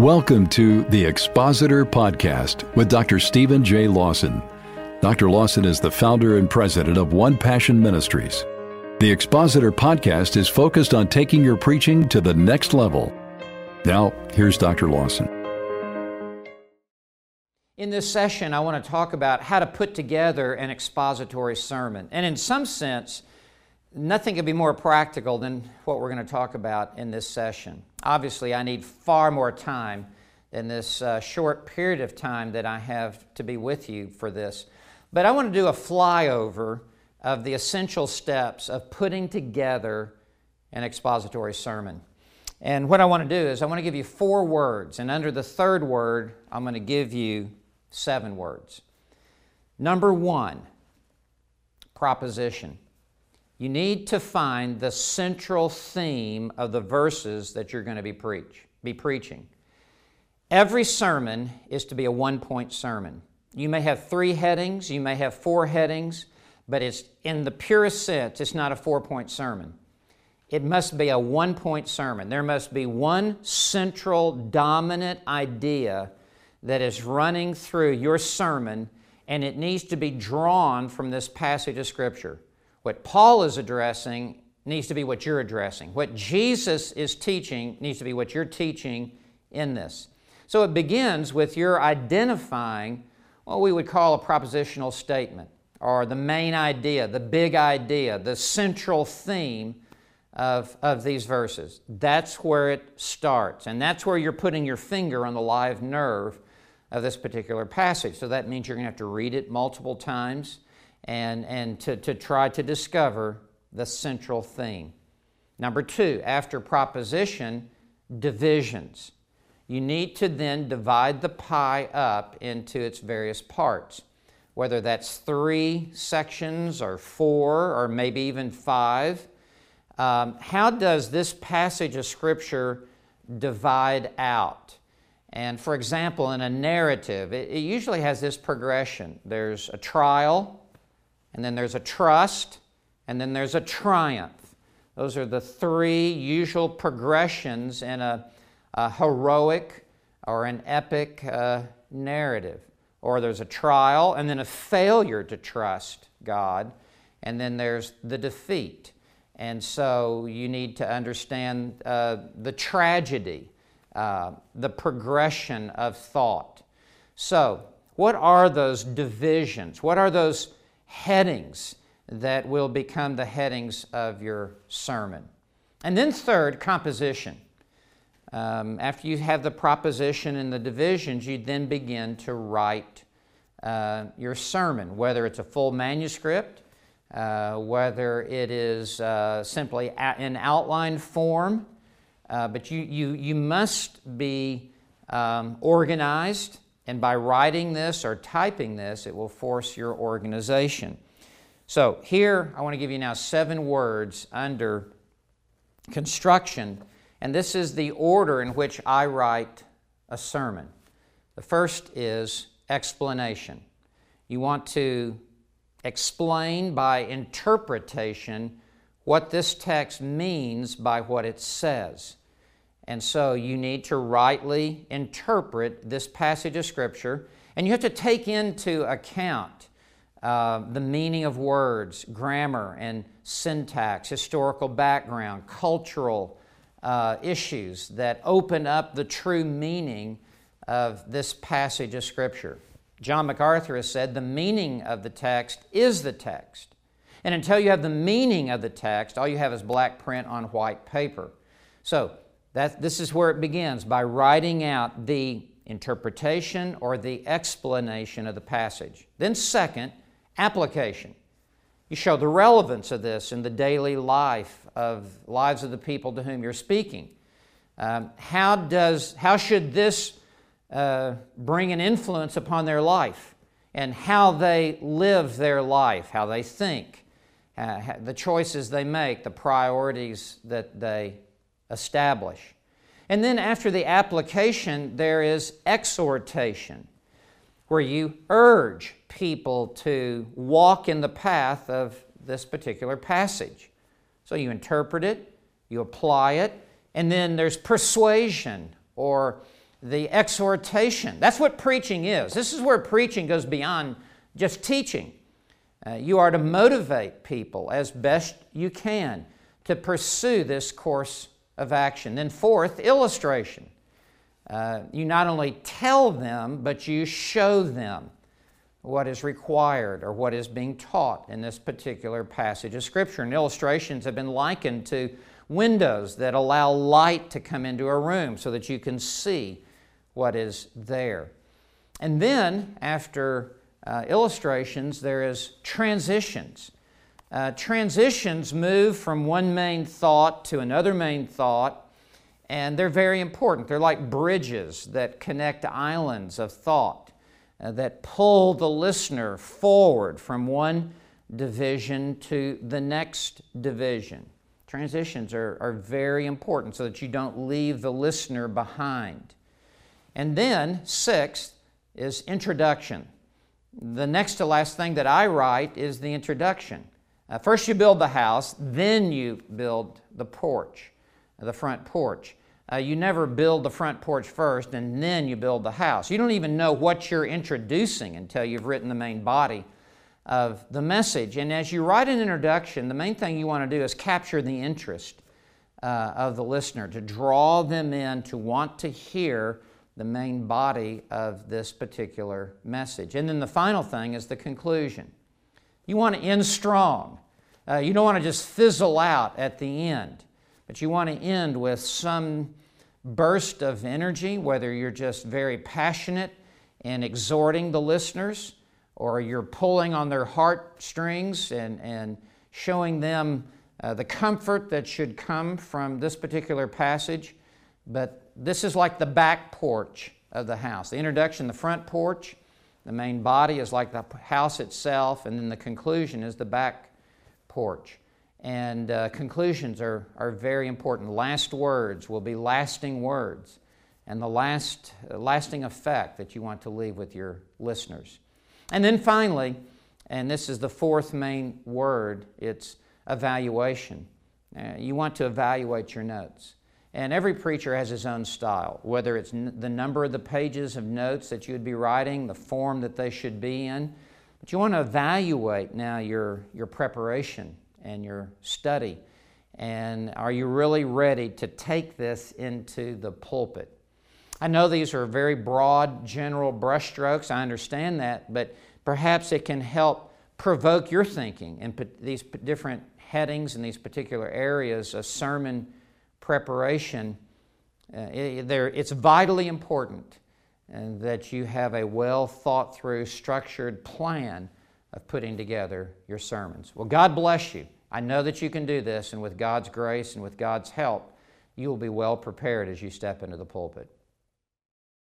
Welcome to the Expositor Podcast with Dr. Stephen J. Lawson. Dr. Lawson is the founder and president of One Passion Ministries. The Expositor Podcast is focused on taking your preaching to the next level. Now, here's Dr. Lawson. In this session, I want to talk about how to put together an expository sermon. And in some sense, nothing could be more practical than what we're going to talk about in this session. Obviously, I need far more time than this uh, short period of time that I have to be with you for this. But I want to do a flyover of the essential steps of putting together an expository sermon. And what I want to do is I want to give you four words, and under the third word, I'm going to give you seven words. Number one, proposition. You need to find the central theme of the verses that you're going to be preach, be preaching. Every sermon is to be a one-point sermon. You may have three headings, you may have four headings, but it's in the purest sense, it's not a four-point sermon. It must be a one-point sermon. There must be one central dominant idea that is running through your sermon, and it needs to be drawn from this passage of Scripture. What Paul is addressing needs to be what you're addressing. What Jesus is teaching needs to be what you're teaching in this. So it begins with your identifying what we would call a propositional statement, or the main idea, the big idea, the central theme of, of these verses. That's where it starts, and that's where you're putting your finger on the live nerve of this particular passage. So that means you're going to have to read it multiple times and, and to, to try to discover the central theme. Number two, after proposition, divisions. You need to then divide the pie up into its various parts, whether that's three sections or four or maybe even five. Um, how does this passage of Scripture divide out? And for example, in a narrative, it, it usually has this progression there's a trial, and then there's a trust, and then there's a triumph. Those are the three usual progressions in a, a heroic or an epic uh, narrative. Or there's a trial, and then a failure to trust God, and then there's the defeat. And so you need to understand uh, the tragedy, uh, the progression of thought. So, what are those divisions? What are those headings that will become the headings of your sermon. And then, third, composition. Um, after you have the proposition and the divisions, you then begin to write uh, your sermon, whether it's a full manuscript, uh, whether it is uh, simply in outline form. Uh, but you, you, you must be um, organized and by writing this or typing this, it will force your organization. So here, I want to give you now seven words under construction, and this is the order in which I write a sermon. The first is explanation. You want to explain by interpretation what this text means by what it says. And so you need to rightly interpret this passage of Scripture, and you have to take into account uh, the meaning of words, grammar and syntax, historical background, cultural uh, issues that open up the true meaning of this passage of Scripture. John MacArthur has said the meaning of the text is the text. And until you have the meaning of the text, all you have is black print on white paper. So, that, this is where it begins by writing out the interpretation or the explanation of the passage. Then, second, application. You show the relevance of this in the daily life of lives of the people to whom you're speaking. Um, how, does, how should this uh, bring an influence upon their life and how they live their life, how they think, uh, the choices they make, the priorities that they establish. And then after the application, there is exhortation, where you urge people to walk in the path of this particular passage. So you interpret it, you apply it, and then there's persuasion or the exhortation. That's what preaching is. This is where preaching goes beyond just teaching. Uh, you are to motivate people as best you can to pursue this course of action. Then, fourth, illustration. Uh, you not only tell them, but you show them what is required or what is being taught in this particular passage of Scripture. And illustrations have been likened to windows that allow light to come into a room so that you can see what is there. And then, after uh, illustrations, there is transitions. Uh, transitions move from one main thought to another main thought, and they're very important. They're like bridges that connect islands of thought uh, that pull the listener forward from one division to the next division. Transitions are, are very important so that you don't leave the listener behind. And then, sixth, is introduction. The next to last thing that I write is the introduction. Uh, first, you build the house, then you build the porch, the front porch. Uh, you never build the front porch first and then you build the house. You don't even know what you're introducing until you've written the main body of the message. And as you write an introduction, the main thing you want to do is capture the interest uh, of the listener, to draw them in to want to hear the main body of this particular message. And then the final thing is the conclusion. You want to end strong. Uh, you don't want to just fizzle out at the end, but you want to end with some burst of energy, whether you're just very passionate and exhorting the listeners or you're pulling on their heartstrings and, and showing them uh, the comfort that should come from this particular passage. But this is like the back porch of the house. The introduction, the front porch, the main body is like the house itself, and then the conclusion is the back porch. And uh, conclusions are, are very important. Last words will be lasting words, and the last, uh, lasting effect that you want to leave with your listeners. And then finally, and this is the fourth main word, it's evaluation. Uh, you want to evaluate your notes. And every preacher has his own style, whether it's n- the number of the pages of notes that you would be writing, the form that they should be in. But you want to evaluate now your, your preparation and your study. And are you really ready to take this into the pulpit? I know these are very broad, general brushstrokes. I understand that, but perhaps it can help provoke your thinking in these different headings and these particular areas a sermon preparation, uh, it, it's vitally important uh, that you have a well thought through, structured plan of putting together your sermons. Well, God bless you. I know that you can do this, and with God's grace and with God's help, you will be well prepared as you step into the pulpit.